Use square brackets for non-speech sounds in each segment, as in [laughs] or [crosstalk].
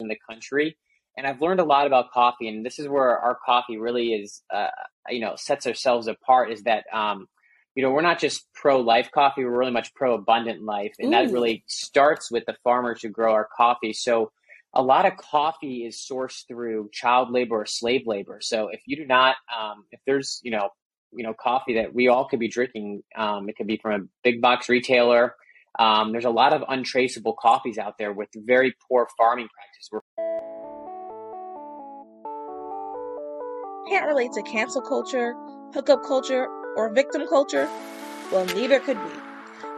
in the country. And I've learned a lot about coffee, and this is where our coffee really is, uh, you know, sets ourselves apart. Is that um, you know, we're not just pro life coffee, we're really much pro abundant life. And that really starts with the farmers who grow our coffee. So a lot of coffee is sourced through child labor or slave labor. So if you do not, um, if there's, you know, you know, coffee that we all could be drinking, um, it could be from a big box retailer. Um, there's a lot of untraceable coffees out there with very poor farming practices. Can't relate to cancel culture, hookup culture, or victim culture? Well, neither could we.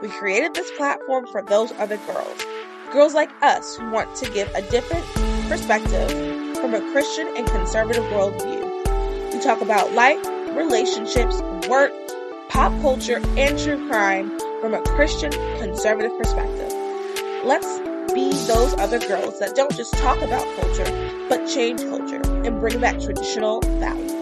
We created this platform for those other girls. Girls like us who want to give a different perspective from a Christian and conservative worldview. We talk about life, relationships, work, pop culture, and true crime from a Christian conservative perspective. Let's be those other girls that don't just talk about culture, but change culture and bring back traditional values.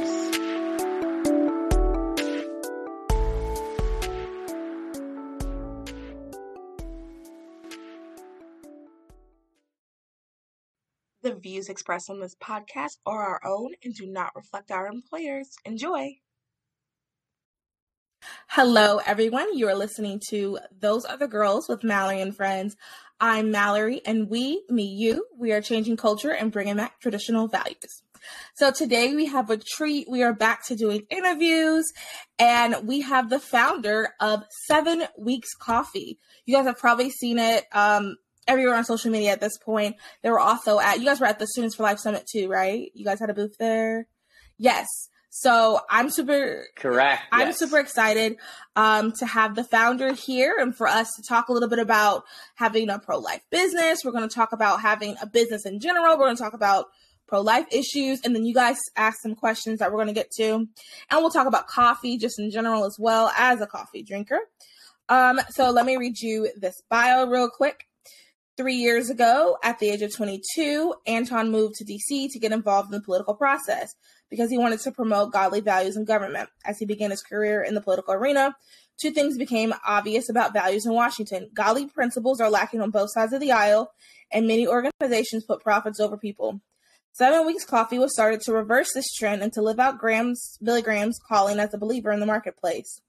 The views expressed on this podcast are our own and do not reflect our employers. Enjoy. Hello, everyone. You are listening to Those Other Girls with Mallory and Friends. I'm Mallory, and we, me, you, we are changing culture and bringing back traditional values. So today we have a treat. We are back to doing interviews, and we have the founder of Seven Weeks Coffee. You guys have probably seen it. Um, everywhere on social media at this point. They were also at you guys were at the Students for Life Summit too, right? You guys had a booth there. Yes. So I'm super correct. I'm yes. super excited um, to have the founder here and for us to talk a little bit about having a pro life business. We're going to talk about having a business in general. We're going to talk about pro life issues, and then you guys ask some questions that we're going to get to, and we'll talk about coffee just in general as well as a coffee drinker. Um, so let me read you this bio real quick. Three years ago, at the age of 22, Anton moved to DC to get involved in the political process because he wanted to promote godly values in government. As he began his career in the political arena, two things became obvious about values in Washington. Godly principles are lacking on both sides of the aisle, and many organizations put profits over people. Seven Weeks Coffee was started to reverse this trend and to live out Graham's, Billy Graham's calling as a believer in the marketplace.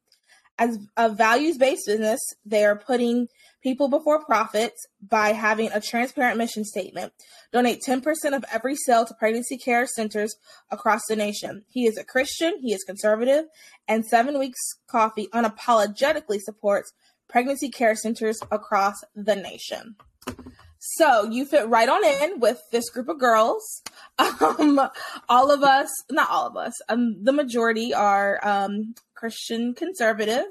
As a values based business, they are putting people before profits by having a transparent mission statement. Donate 10% of every sale to pregnancy care centers across the nation. He is a Christian, he is conservative, and Seven Weeks Coffee unapologetically supports pregnancy care centers across the nation. So you fit right on in with this group of girls. [laughs] Um, all of us, not all of us, um, the majority are um, Christian conservative.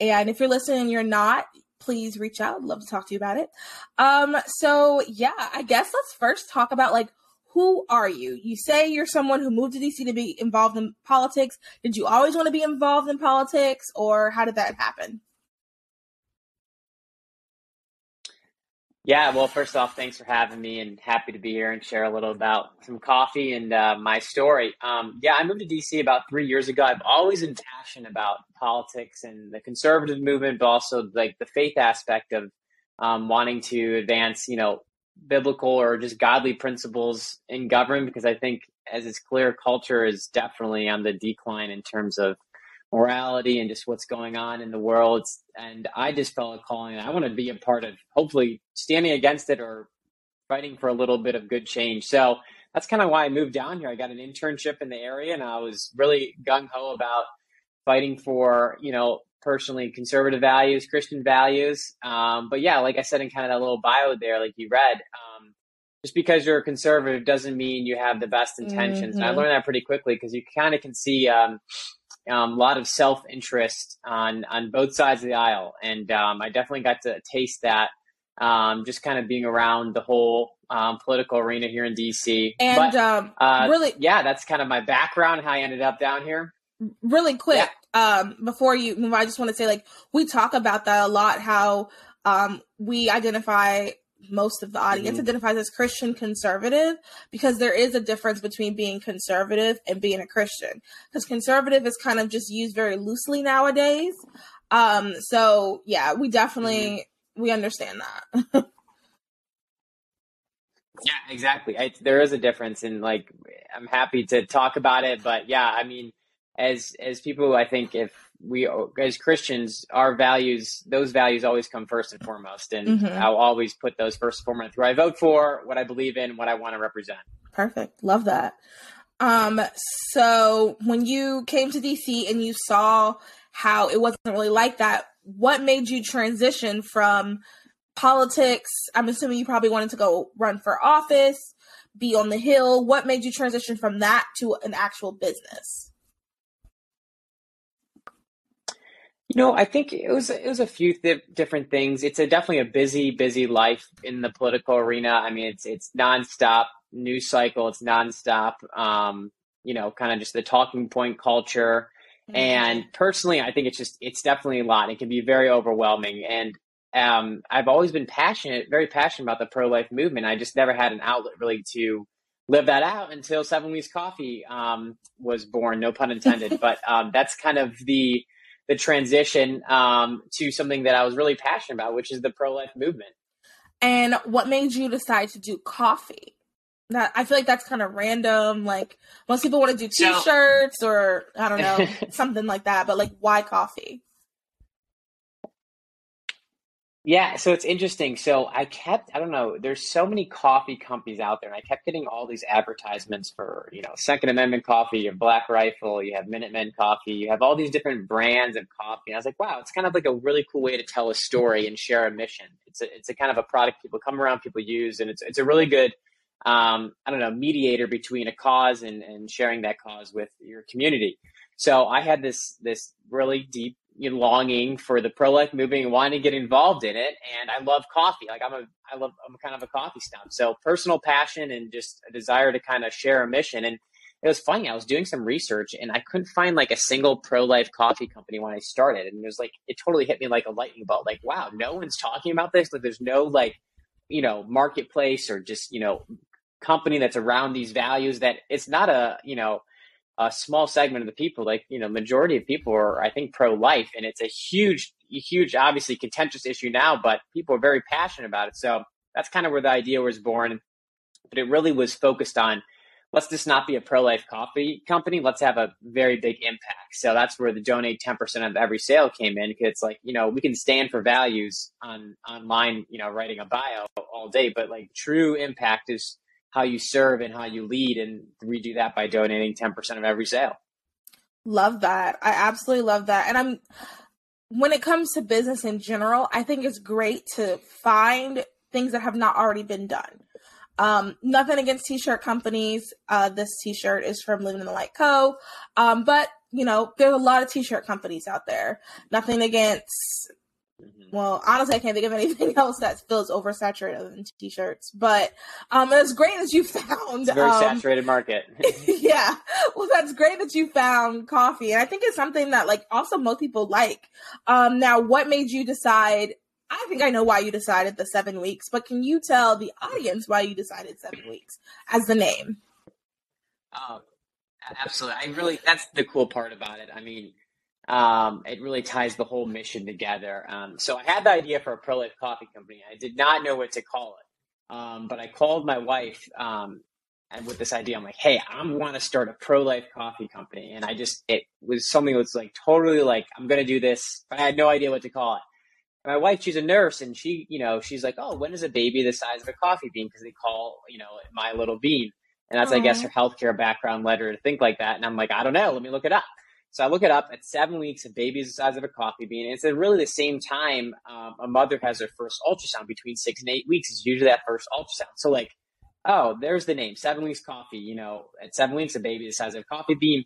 And if you're listening you're not, please reach out. Love to talk to you about it. Um, so yeah, I guess let's first talk about like who are you? You say you're someone who moved to DC to be involved in politics. Did you always want to be involved in politics or how did that happen? Yeah, well, first off, thanks for having me and happy to be here and share a little about some coffee and uh, my story. Um, yeah, I moved to DC about three years ago. I've always been passionate about politics and the conservative movement, but also like the faith aspect of um, wanting to advance, you know, biblical or just godly principles in government because I think, as it's clear, culture is definitely on the decline in terms of morality and just what's going on in the world. And I just felt a calling. I want to be a part of hopefully standing against it or fighting for a little bit of good change. So that's kind of why I moved down here. I got an internship in the area and I was really gung ho about fighting for, you know, personally conservative values, Christian values. Um, but yeah, like I said in kind of that little bio there, like you read, um, just because you're a conservative doesn't mean you have the best intentions. Mm-hmm. And I mm-hmm. learned that pretty quickly because you kind of can see, um, um, a lot of self interest on on both sides of the aisle, and um, I definitely got to taste that. Um, just kind of being around the whole um, political arena here in DC. And but, um, uh, really, yeah, that's kind of my background. How I ended up down here. Really quick, yeah. um, before you move, I just want to say, like, we talk about that a lot. How um, we identify most of the audience mm-hmm. identifies as Christian conservative because there is a difference between being conservative and being a Christian. Because conservative is kind of just used very loosely nowadays. Um, so yeah, we definitely mm-hmm. we understand that. [laughs] Yeah, exactly. I, there is a difference, and like I'm happy to talk about it. But yeah, I mean, as as people, I think if we as Christians, our values, those values always come first and foremost, and mm-hmm. I'll always put those first and foremost. Who I vote for, what I believe in, what I want to represent. Perfect. Love that. Um, so when you came to DC and you saw how it wasn't really like that, what made you transition from politics? I'm assuming you probably wanted to go run for office, be on the Hill. What made you transition from that to an actual business? You know, I think it was it was a few th- different things. It's a definitely a busy, busy life in the political arena. I mean, it's it's nonstop news cycle. It's nonstop. Um, you know, kind of just the talking point culture. Mm-hmm. And personally, I think it's just it's definitely a lot. It can be very overwhelming. And um, I've always been passionate, very passionate about the pro life movement. I just never had an outlet really to live that out until Seven Weeks Coffee um, was born. No pun intended. [laughs] but um, that's kind of the the transition um, to something that I was really passionate about, which is the pro life movement. And what made you decide to do coffee? That I feel like that's kind of random. Like most people want to do T-shirts so, or I don't know [laughs] something like that. But like, why coffee? Yeah, so it's interesting. So I kept, I don't know, there's so many coffee companies out there, and I kept getting all these advertisements for, you know, Second Amendment coffee, you have Black Rifle, you have Minutemen coffee, you have all these different brands of coffee. And I was like, wow, it's kind of like a really cool way to tell a story and share a mission. It's a, it's a kind of a product people come around, people use, and it's, it's a really good, um, I don't know, mediator between a cause and, and sharing that cause with your community. So I had this, this really deep longing for the pro life movement and wanting to get involved in it. And I love coffee. Like I'm a, I love, I'm kind of a coffee snob. So personal passion and just a desire to kind of share a mission. And it was funny. I was doing some research and I couldn't find like a single pro life coffee company when I started. And it was like, it totally hit me like a lightning bolt. Like, wow, no one's talking about this. Like there's no like, you know, marketplace or just, you know, company that's around these values that it's not a, you know, a small segment of the people, like you know, majority of people are, I think, pro-life, and it's a huge, huge, obviously contentious issue now, but people are very passionate about it. So that's kind of where the idea was born. But it really was focused on let's just not be a pro-life coffee company. Let's have a very big impact. So that's where the donate ten percent of every sale came in. Because it's like you know we can stand for values on online, you know, writing a bio all day, but like true impact is how you serve and how you lead. And we do that by donating 10% of every sale. Love that. I absolutely love that. And I'm, when it comes to business in general, I think it's great to find things that have not already been done. Um, nothing against t-shirt companies. Uh, this t-shirt is from Living in the Light Co. Um, but you know, there's a lot of t-shirt companies out there. Nothing against. Well, honestly, I can't think of anything [laughs] else that feels oversaturated other than t-shirts. But um, it's great that you [laughs] found it's a very um, saturated market. [laughs] yeah, well, that's great that you found coffee, and I think it's something that like also most people like. Um, now, what made you decide? I think I know why you decided the seven weeks, but can you tell the audience why you decided seven weeks as the name? Oh, absolutely. I really that's the cool part about it. I mean um, it really ties the whole mission together. Um, so I had the idea for a pro life coffee company. I did not know what to call it, um, but I called my wife um, and with this idea. I'm like, hey, I want to start a pro life coffee company, and I just it was something that was like totally like I'm going to do this, but I had no idea what to call it. My wife, she's a nurse, and she, you know, she's like, oh, when is a baby the size of a coffee bean? Because they call, you know, my little bean. And that's, Aww. I guess, her healthcare background led her to think like that. And I'm like, I don't know. Let me look it up. So I look it up at seven weeks, a baby is the size of a coffee bean. And it's at really the same time um, a mother has her first ultrasound between six and eight weeks is usually that first ultrasound. So like, oh, there's the name, seven weeks coffee. You know, at seven weeks, a baby the size of a coffee bean.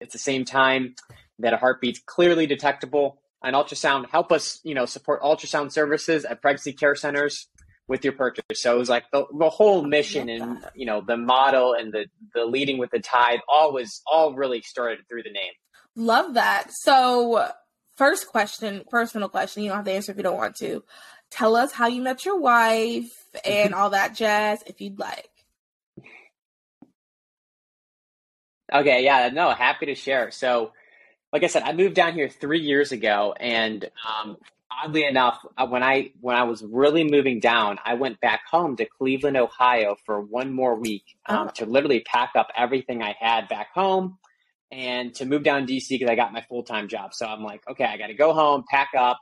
It's the same time that a heartbeat's clearly detectable. An ultrasound help us, you know, support ultrasound services at pregnancy care centers with your purchase. So it was like the, the whole mission and you know the model and the the leading with the tide all was all really started through the name. Love that. So, first question, personal question. You don't have to answer if you don't want to. Tell us how you met your wife and all that jazz, if you'd like. Okay, yeah, no, happy to share. So, like I said, I moved down here three years ago, and um, oddly enough, uh, when I when I was really moving down, I went back home to Cleveland, Ohio, for one more week um, oh. to literally pack up everything I had back home and to move down to DC because I got my full time job. So I'm like, okay, I got to go home, pack up,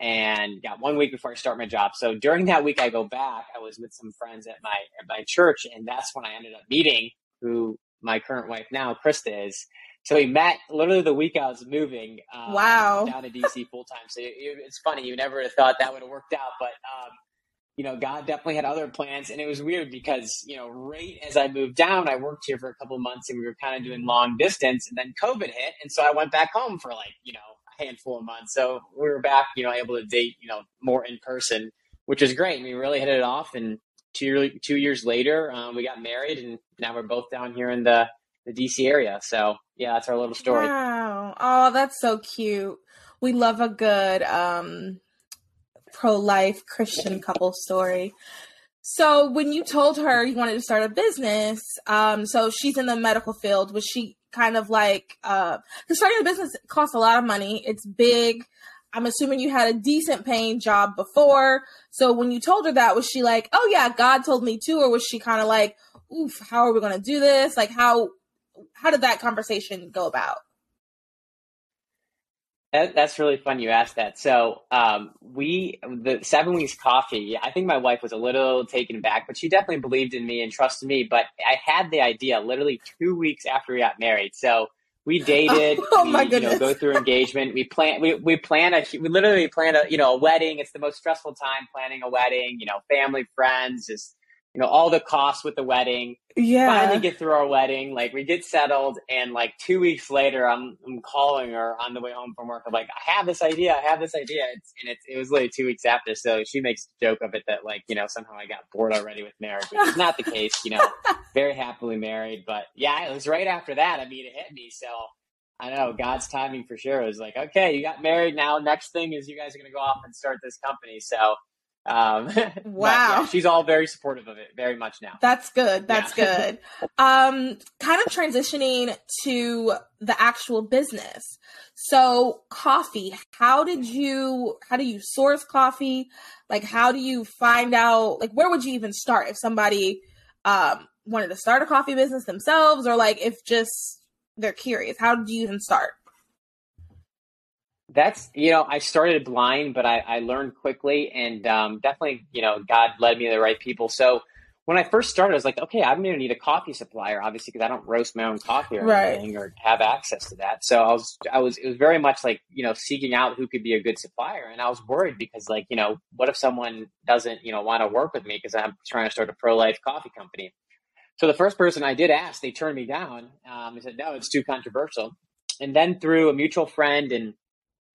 and got one week before I start my job. So during that week, I go back. I was with some friends at my at my church, and that's when I ended up meeting who my current wife now, Krista, is. So we met literally the week I was moving. Um, wow. Down to DC full time. So it, it's funny. You never thought that would have worked out, but um, you know, God definitely had other plans, and it was weird because you know, right as I moved down, I worked here for a couple months, and we were kind of doing long distance, and then COVID hit, and so I went back home for like you know a handful of months. So we were back, you know, able to date, you know, more in person, which is great. We really hit it off, and two two years later, um, we got married, and now we're both down here in the the DC area. So yeah, that's our little story. Wow. Oh, that's so cute. We love a good um, pro life Christian couple story. So when you told her you wanted to start a business, um, so she's in the medical field, was she kind of like uh starting a business costs a lot of money, it's big. I'm assuming you had a decent paying job before. So when you told her that, was she like, Oh yeah, God told me to, or was she kind of like, Oof, how are we gonna do this? Like how how did that conversation go about? That, that's really fun you asked that. So um, we the seven weeks coffee. I think my wife was a little taken back, but she definitely believed in me and trusted me. But I had the idea literally two weeks after we got married. So we [laughs] dated. oh we, my goodness! You know, go through engagement. We plan. We we plan a. We literally plan a. You know, a wedding. It's the most stressful time planning a wedding. You know, family, friends, just you know, all the costs with the wedding. Yeah. Finally get through our wedding. Like we get settled and like two weeks later I'm I'm calling her on the way home from work. I'm like, I have this idea, I have this idea. It's, and it's, it was literally two weeks after. So she makes a joke of it that like, you know, somehow I got bored already with marriage, which is not the case, you know, [laughs] very happily married. But yeah, it was right after that. I mean, it hit me. So I know God's timing for sure. It was like, okay, you got married now. Next thing is you guys are going to go off and start this company. So um, [laughs] wow. Yeah, she's all very supportive of it, very much now. That's good. That's yeah. [laughs] good. Um, kind of transitioning to the actual business. So coffee, how did you, how do you source coffee? Like, how do you find out, like, where would you even start if somebody, um, wanted to start a coffee business themselves or like if just they're curious? How do you even start? That's you know I started blind, but I, I learned quickly, and um, definitely you know God led me to the right people. So when I first started, I was like, okay, I'm going to need a coffee supplier, obviously, because I don't roast my own coffee or right. anything or have access to that. So I was, I was, it was very much like, you know, seeking out who could be a good supplier. And I was worried because, like, you know, what if someone doesn't, you know, want to work with me because I'm trying to start a pro life coffee company? So the first person I did ask, they turned me down. Um, they said, no, it's too controversial. And then through a mutual friend and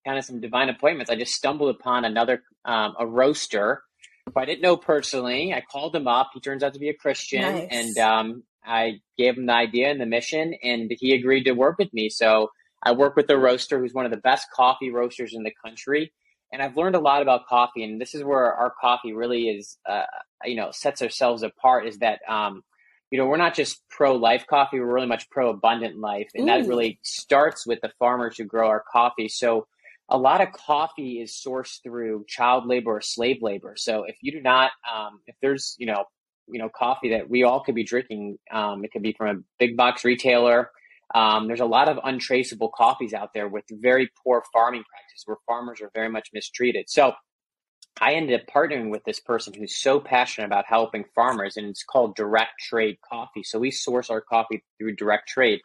kind of some divine appointments, I just stumbled upon another um, a roaster who I didn't know personally. I called him up. He turns out to be a Christian, nice. and um, I gave him the idea and the mission, and he agreed to work with me. So I work with a roaster who's one of the best coffee roasters in the country, and I've learned a lot about coffee. And this is where our coffee really is, uh, you know, sets ourselves apart. Is that um, you know, we're not just pro life coffee, we're really much pro abundant life. And Ooh. that really starts with the farmers who grow our coffee. So a lot of coffee is sourced through child labor or slave labor. So if you do not, um, if there's, you know, you know, coffee that we all could be drinking, um, it could be from a big box retailer. Um, there's a lot of untraceable coffees out there with very poor farming practices where farmers are very much mistreated. So I ended up partnering with this person who's so passionate about helping farmers, and it's called Direct Trade Coffee. So we source our coffee through direct trade.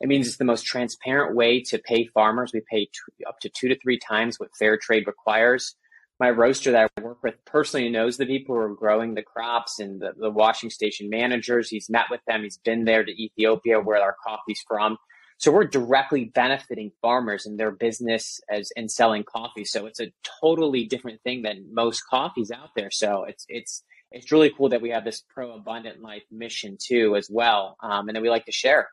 It means it's the most transparent way to pay farmers. We pay up to two to three times what fair trade requires. My roaster that I work with personally knows the people who are growing the crops and the, the washing station managers. He's met with them. He's been there to Ethiopia where our coffee's from. So we're directly benefiting farmers and their business as in selling coffee. So it's a totally different thing than most coffees out there. So it's it's it's really cool that we have this pro abundant life mission too as well, um, and that we like to share.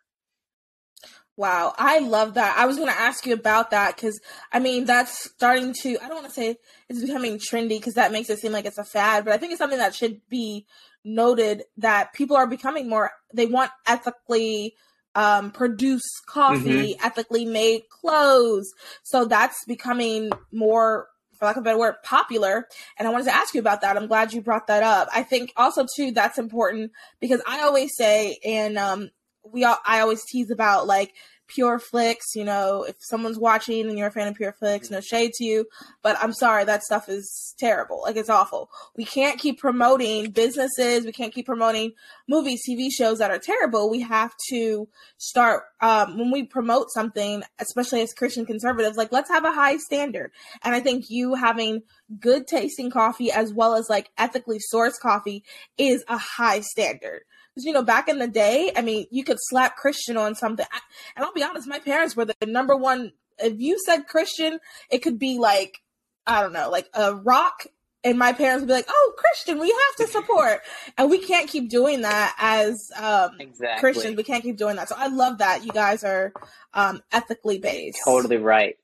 Wow, I love that. I was going to ask you about that because I mean that's starting to. I don't want to say it's becoming trendy because that makes it seem like it's a fad, but I think it's something that should be noted that people are becoming more. They want ethically um, produced coffee, mm-hmm. ethically made clothes. So that's becoming more for lack of a better word, popular. And I wanted to ask you about that. I'm glad you brought that up. I think also too that's important because I always say, and um, we all, I always tease about like Pure Flix. You know, if someone's watching and you're a fan of Pure Flix, no shade to you, but I'm sorry, that stuff is terrible. Like it's awful. We can't keep promoting businesses. We can't keep promoting movies, TV shows that are terrible. We have to start um, when we promote something, especially as Christian conservatives. Like let's have a high standard. And I think you having good tasting coffee as well as like ethically sourced coffee is a high standard you know, back in the day, I mean, you could slap Christian on something. I, and I'll be honest, my parents were the number one. If you said Christian, it could be like, I don't know, like a rock. And my parents would be like, oh, Christian, we have to support. [laughs] and we can't keep doing that as um, exactly. Christians. We can't keep doing that. So I love that you guys are um, ethically based. Totally right.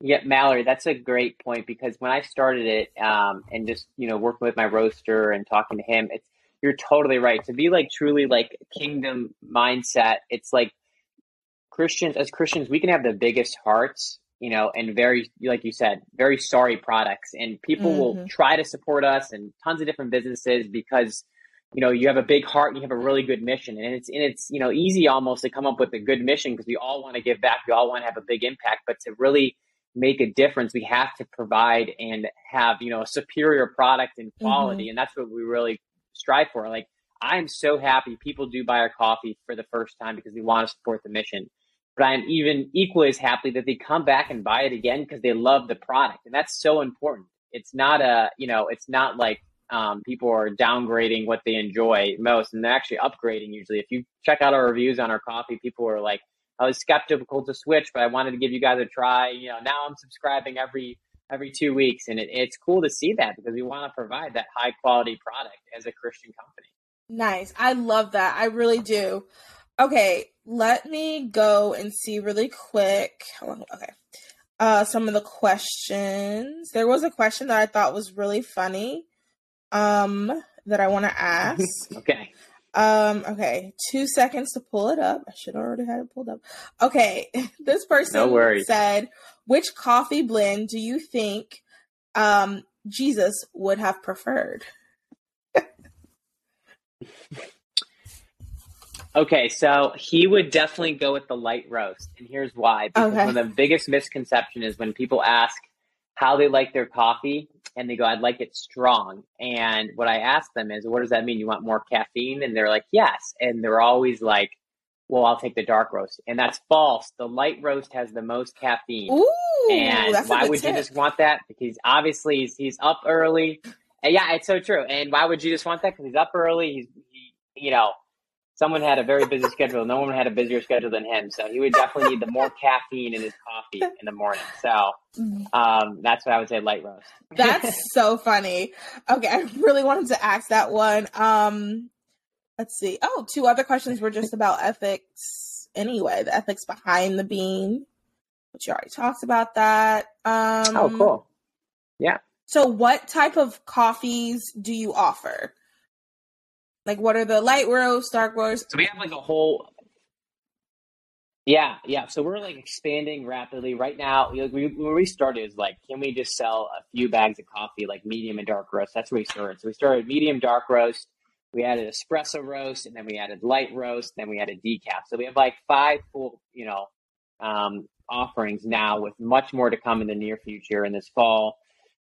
Yeah, Mallory, that's a great point because when I started it um, and just, you know, working with my roaster and talking to him, it's, you're totally right. To be like truly like kingdom mindset, it's like Christians as Christians, we can have the biggest hearts, you know, and very like you said, very sorry products. And people mm-hmm. will try to support us and tons of different businesses because you know you have a big heart and you have a really good mission and it's and it's you know easy almost to come up with a good mission because we all want to give back we all want to have a big impact but to really make a difference we have to provide and have you know a superior product and quality mm-hmm. and that's what we really strive for. Like I'm so happy people do buy our coffee for the first time because they want to support the mission. But I'm even equally as happy that they come back and buy it again because they love the product. And that's so important. It's not a, you know, it's not like um, people are downgrading what they enjoy most and they're actually upgrading usually. If you check out our reviews on our coffee, people are like, I was skeptical to switch, but I wanted to give you guys a try. You know, now I'm subscribing every every two weeks. And it, it's cool to see that because we want to provide that high quality product as a Christian company. Nice. I love that. I really do. Okay, let me go and see really quick. Okay. Uh, some of the questions. There was a question that I thought was really funny um, that I want to [laughs] ask. okay. Um, okay, two seconds to pull it up. I should already have it pulled up. Okay, [laughs] this person no said, which coffee blend do you think um, Jesus would have preferred? [laughs] okay, so he would definitely go with the light roast, and here's why. Because okay. one of the biggest misconception is when people ask how they like their coffee, and they go, "I'd like it strong." And what I ask them is, "What does that mean? You want more caffeine?" And they're like, "Yes," and they're always like well, I'll take the dark roast. And that's false. The light roast has the most caffeine. Ooh, and why would tip. you just want that? Because obviously he's, he's up early. And yeah, it's so true. And why would you just want that? Because he's up early. He's, he, you know, someone had a very busy schedule. No one had a busier schedule than him. So he would definitely need the more caffeine in his coffee in the morning. So um, that's what I would say light roast. [laughs] that's so funny. Okay. I really wanted to ask that one. Um, Let's see. Oh, two other questions were just about ethics anyway, the ethics behind the bean, which you already talked about that. Um, oh, cool. Yeah. So, what type of coffees do you offer? Like, what are the light roast, dark roast? So, we have like a whole. Yeah, yeah. So we're like expanding rapidly right now. We, we, when we started, is like, can we just sell a few bags of coffee, like medium and dark roast? That's where we started. So we started medium, dark roast we added espresso roast, and then we added light roast, then we added decaf. So we have like five full, you know, um, offerings now, with much more to come in the near future in this fall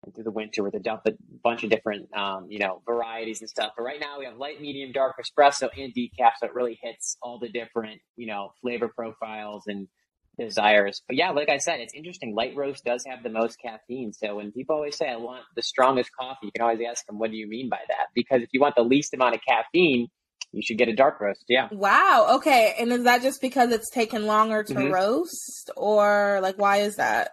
and through the winter with a bunch of different, um, you know, varieties and stuff. But right now we have light, medium, dark espresso and decaf, so it really hits all the different, you know, flavor profiles and desires. But yeah, like I said, it's interesting. Light roast does have the most caffeine. So when people always say, I want the strongest coffee, you can always ask them, what do you mean by that? Because if you want the least amount of caffeine, you should get a dark roast. Yeah. Wow. Okay. And is that just because it's taken longer to mm-hmm. roast or like, why is that?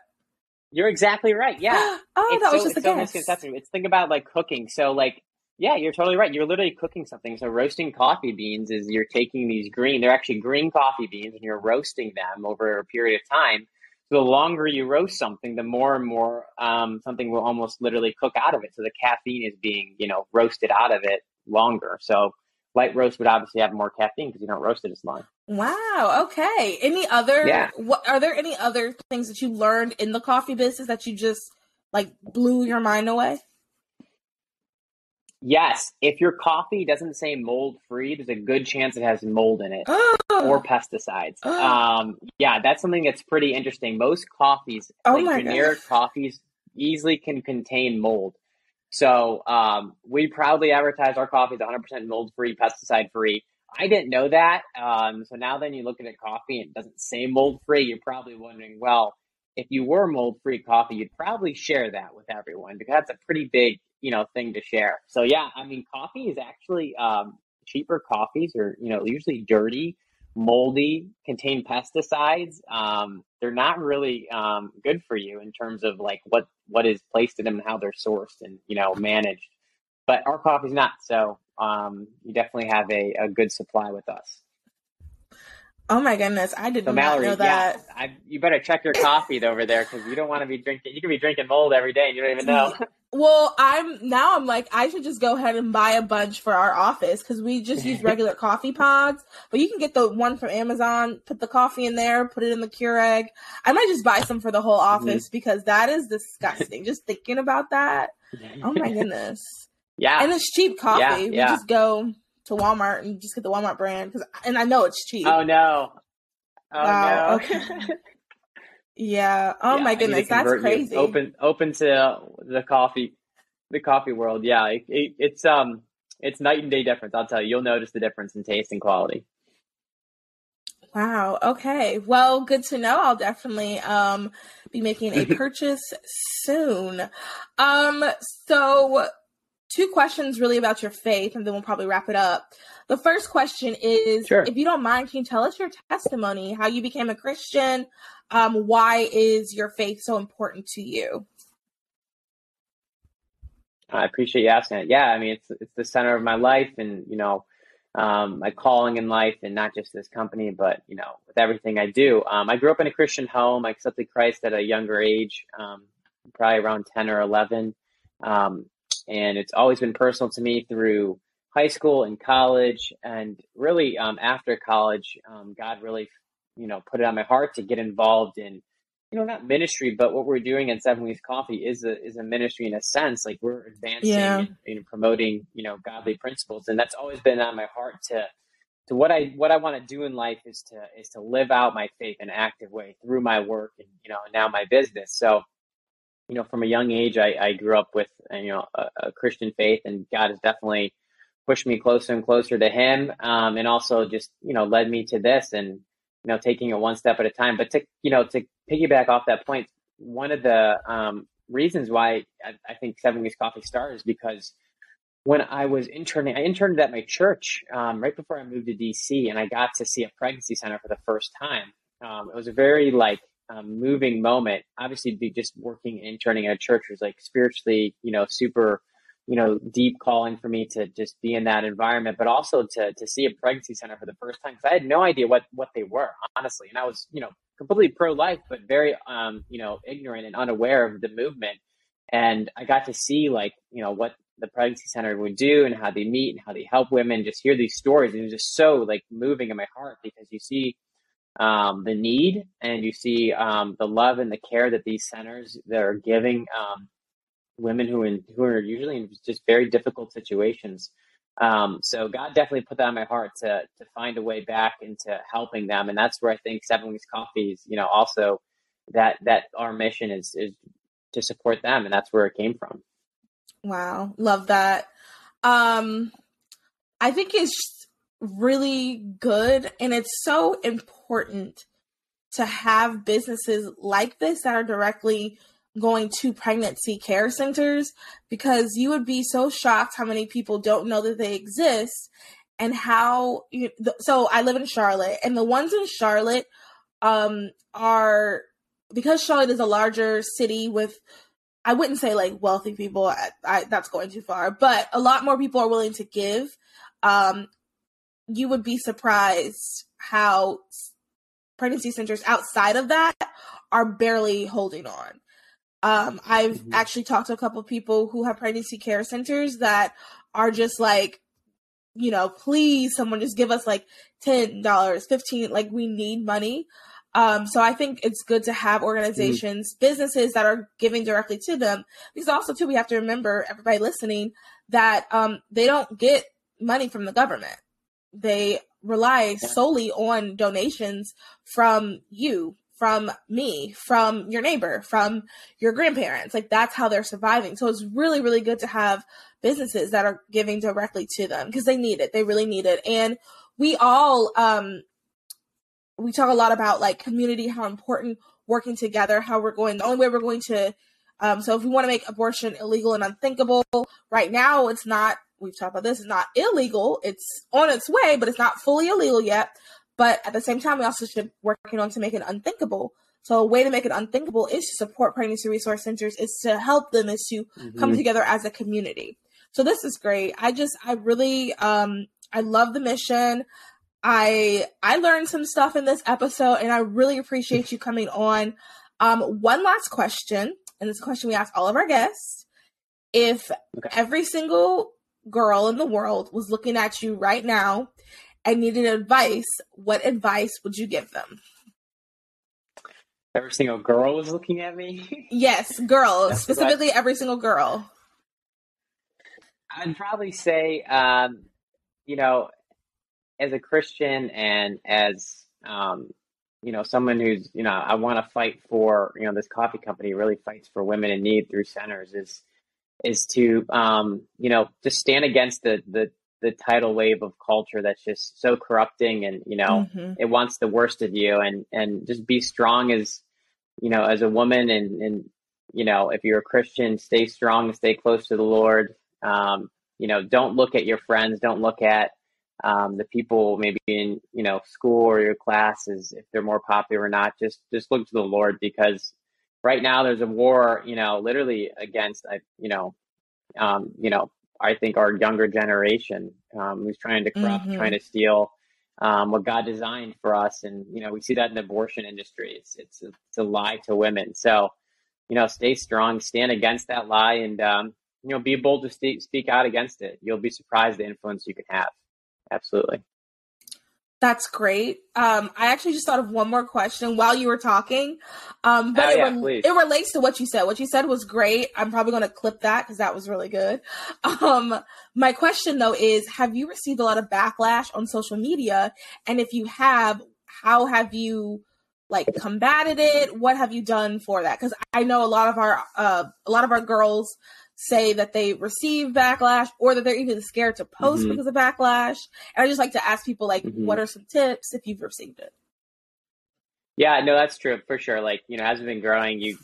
You're exactly right. Yeah. [gasps] oh, it's that was so, just a so guess. It's think about like cooking. So like yeah, you're totally right. You're literally cooking something. So roasting coffee beans is you're taking these green, they're actually green coffee beans and you're roasting them over a period of time. So the longer you roast something, the more and more um, something will almost literally cook out of it. So the caffeine is being, you know, roasted out of it longer. So light roast would obviously have more caffeine because you don't roast it as long. Wow. Okay. Any other? Yeah. What are there any other things that you learned in the coffee business that you just like blew your mind away? Yes, if your coffee doesn't say mold free, there's a good chance it has mold in it Oh, or pesticides. Um, yeah, that's something that's pretty interesting. Most coffees, Oh like generic coffees, easily can contain mold. So um, we proudly advertise our coffee is 100% mold free, pesticide free. I didn't know that. Um, so now then you look at a coffee and it doesn't say mold free, you're probably wondering, well, if you were mold free coffee, you'd probably share that with everyone because that's a pretty big, you know, thing to share. So yeah, I mean, coffee is actually um, cheaper coffees are, you know, usually dirty, moldy, contain pesticides. Um, they're not really um, good for you in terms of like what what is placed in them and how they're sourced and you know managed. But our coffee's not, so um, you definitely have a, a good supply with us. oh my goodness, I did So not Mallory, know that. yeah, I, you better check your coffee over there because you don't want to be drinking. You can be drinking mold every day and you don't even know. [laughs] Well, I'm now I'm like I should just go ahead and buy a bunch for our office because we just use [laughs] regular coffee pods. But you can get the one from Amazon, put the coffee in there, put it in the Keurig. I might just buy some for the whole Mm-hmm. office because that is disgusting. just thinking about that. Oh my [laughs] goodness. Yeah, And it's cheap coffee. Yeah, We yeah. just go to Walmart and just get the Walmart brand because and I know it's cheap. Oh no. Oh Wow, no. okay. [laughs] yeah. Oh Yeah, my I need to goodness, that's convert you. crazy. Open open to the coffee the coffee world. Yeah. It, it, it's um it's night and day difference, I'll tell you. You'll notice the difference in taste and quality. Wow. Okay. Well, good to know. I'll definitely um be making a [laughs] purchase soon. Um so two questions really about your faith and then we'll probably wrap it up. The first question is Sure. if you don't mind, can you tell us your testimony, how you became a Christian? Um why is your faith so important to you? I appreciate you asking it. Yeah, I mean it's it's the center of my life and you know um, my calling in life and not just this company, but you know with everything I do. Um, I grew up in a Christian home. I accepted Christ at a younger age, um, probably around ten or eleven, um, and it's always been personal to me through high school and college, and really um, after college, um, God really you know put it on my heart to get involved in you know, not ministry, but what we're doing at Seven Weeks Coffee is a is a ministry in a sense. Like we're advancing Yeah. and, and promoting, you know, godly principles, and that's always been on my heart to to what I what I want to do in life is to is to live out my faith in an active way through my work and you know now my business. So, you know, from a young age, I, I grew up with uh, you know a, a Christian faith, and God has definitely pushed me closer and closer to Him, um, and also just you know led me to this and you know taking it one step at a time. But to you know to piggyback off that point, one of the um, reasons why I, I think Seven Weeks Coffee started is because when I was interning, I interned at my church um, right before I moved to DC, and I got to see a pregnancy center for the first time. Um, it was a very like um, moving moment. Obviously, be just working and interning at a church was like spiritually, you know, super, you know, deep calling for me to just be in that environment, but also to to see a pregnancy center for the first time because I had no idea what what they were honestly, and I was you know completely pro life, but very um, you know ignorant and unaware of the movement. And I got to see like you know what the pregnancy center would do and how they meet and how they help women. Just hear these stories, and it was just so like moving in my heart because you see um, the need and you see um, the love and the care that these centers that are giving um, women who in, who are usually in just very difficult situations. Um, so God definitely put that on my heart to to find a way back into helping them, and that's where I think Seven Weeks Coffee is, you know, also that that our mission is is to support them, and that's where it came from. Wow, love that. Um I think it's really good and it's so important to have businesses like this that are directly going to pregnancy care centers because you would be so shocked how many people don't know that they exist and how you so I live in Charlotte and the ones in Charlotte um are because Charlotte is a larger city with I wouldn't say like wealthy people. I, I, that's going too far, but a lot more people are willing to give. Um, you would be surprised how pregnancy centers outside of that are barely holding on. Um, I've Mhm. actually talked to a couple of people who have pregnancy care centers that are just like, you know, please, someone just give us like ten dollars, fifteen. Like we need money. Um, so I think it's good to have organizations, mm. businesses that are giving directly to them. Because also too, we have to remember everybody listening that um, they don't get money from the government. They rely solely on donations from you, from me, from your neighbor, from your grandparents. Like that's how they're surviving. So it's really, really good to have businesses that are giving directly to them because they need it. They really need it. And we all um, we talk a lot about like community, how important working together, how we're going. The only way we're going to, um, so if we want to make abortion illegal and unthinkable, right now it's not. We've talked about this. It's not illegal. It's on its way, but it's not fully illegal yet. But at the same time, we also should be working on to make it unthinkable. So a way to make it unthinkable is to support pregnancy resource centers, is to help them, is to mm-hmm. come together as a community. So this is great. I just, I really, um, I love the mission. I I learned some stuff in this episode, and I really appreciate you coming on. Um, one last question, and this question we ask all of our guests: If okay. every single girl in the world was looking at you right now and needed advice, what advice would you give them? Every single girl was looking at me. [laughs] yes, girls, specifically every single girl. I'd probably say, um, you know, as a Christian and as um, you know someone who's you know I want to fight for you know this coffee company really fights for women in need through centers is is to um, you know just stand against the the the tidal wave of culture that's just so corrupting and you know mm-hmm. it wants the worst of you. And and just be strong as you know as a woman and and you know if you're a christian stay strong stay close to the lord. Um, you know don't look at your friends. Don't look at um, the people maybe in you know school or your classes if they're more popular or not. Just just look to the lord because right now there's a war you know literally against you know um, you know i think our younger generation um, who's trying to corrupt mm-hmm. trying to steal um, what god designed for us. And you know we see that in the abortion industry. It's it's a, it's a lie to women. So you know stay strong stand against that lie and um, you know be bold to speak, speak out against it. You'll be surprised the influence you can have. Absolutely. That's great. Um, I actually just thought of one more question while you were talking, um, but oh, it, yeah, re- it, relates to what you said. What you said was great. I'm probably going to clip that because that was really good. [laughs] Um, my question though is: Have you received a lot of backlash on social media? And if you have, how have you like combated it? What have you done for that? Because I know a lot of our uh, a lot of our girls say that they receive backlash or that they're even scared to post mm-hmm. because of backlash. And I just like to ask people like, mm-hmm. what are some tips if you've received it? Yeah, no, that's true for sure. Like, you know, as we've been growing, you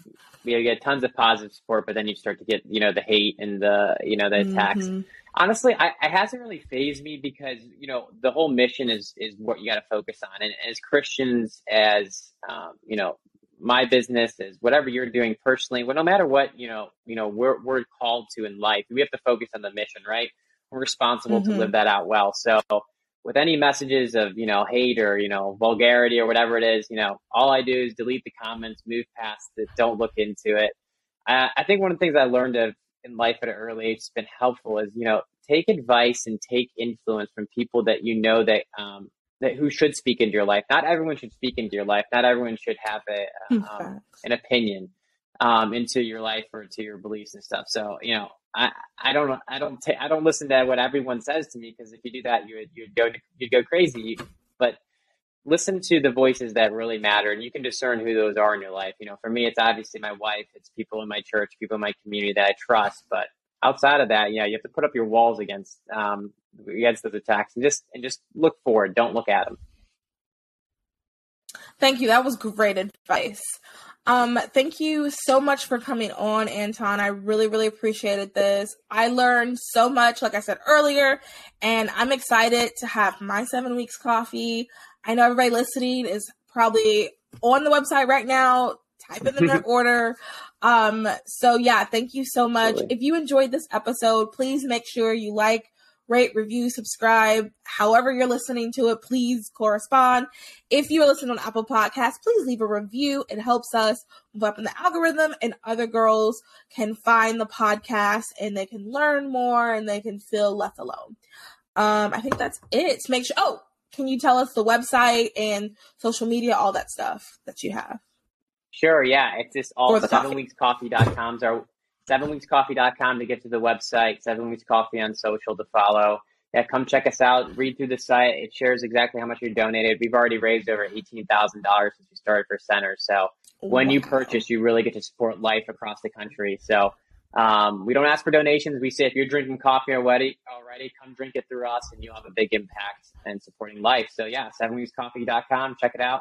you get tons of positive support, but then you start to get, you know, the hate and the, you know, the attacks. Mm-hmm. Honestly, I, it hasn't really fazed me because, you know, the whole mission is is what you got to focus on. And as Christians, as um, you know, my business is whatever you're doing personally well no matter what you know you know we're, we're called to in life we have to focus on the mission right? We're responsible mm-hmm. to live that out well. So with any messages of you know hate or you know vulgarity or whatever it is you know all i do is delete the comments move past it don't look into it. Uh, i think one of the things i learned of in life at an early age has been helpful is you know take advice and take influence from people that you know that um, that who should speak into your life. Not everyone should speak into your life. Not everyone should have a um, an opinion um, into your life or to your beliefs and stuff. So you know, I I don't I don't ta- I don't listen to what everyone says to me because if you do that, you would you'd go you'd go crazy. But listen to the voices that really matter, and you can discern who those are in your life. You know, for me, it's obviously my wife, it's people in my church, people in my community that I trust, but outside of that, yeah, you have to put up your walls against um, against those attacks and just and just look forward. Don't look at them. Thank you. That was great advice. Um, thank you so much for coming on, Anton. I really, really appreciated this. I learned so much, like I said earlier, and I'm excited to have my seven weeks coffee. I know everybody listening is probably on the website right now, typing in their [laughs] order. Um, so yeah, thank you so much. Absolutely. If you enjoyed this episode, please make sure you like, rate, review, subscribe. However you're listening to it, please correspond. If you're listening on Apple Podcasts, please leave a review. It helps us move up in the algorithm and other girls can find the podcast and they can learn more and they can feel less alone. Um, I think that's it. Make sure, oh, can you tell us the website and social media, all that stuff that you have? Sure, yeah. It's just all sevenweekscoffee.com. Our sevenweekscoffee.com to get to the website, seven weeks coffee on social to follow. Yeah, come check us out. Read through the site. It shares exactly how much you donated. We've already raised over eighteen thousand dollars since we started for center. So when wow. you purchase, you really get to support life across the country. So um, we don't ask for donations. We say if you're drinking coffee already, already come drink it through us, and you'll have a big impact in supporting life. So yeah, sevenweekscoffee.com. Check it out.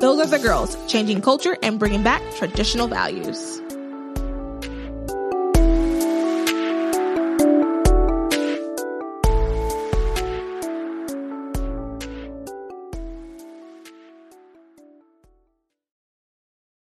Those are the girls, changing culture and bringing back traditional values.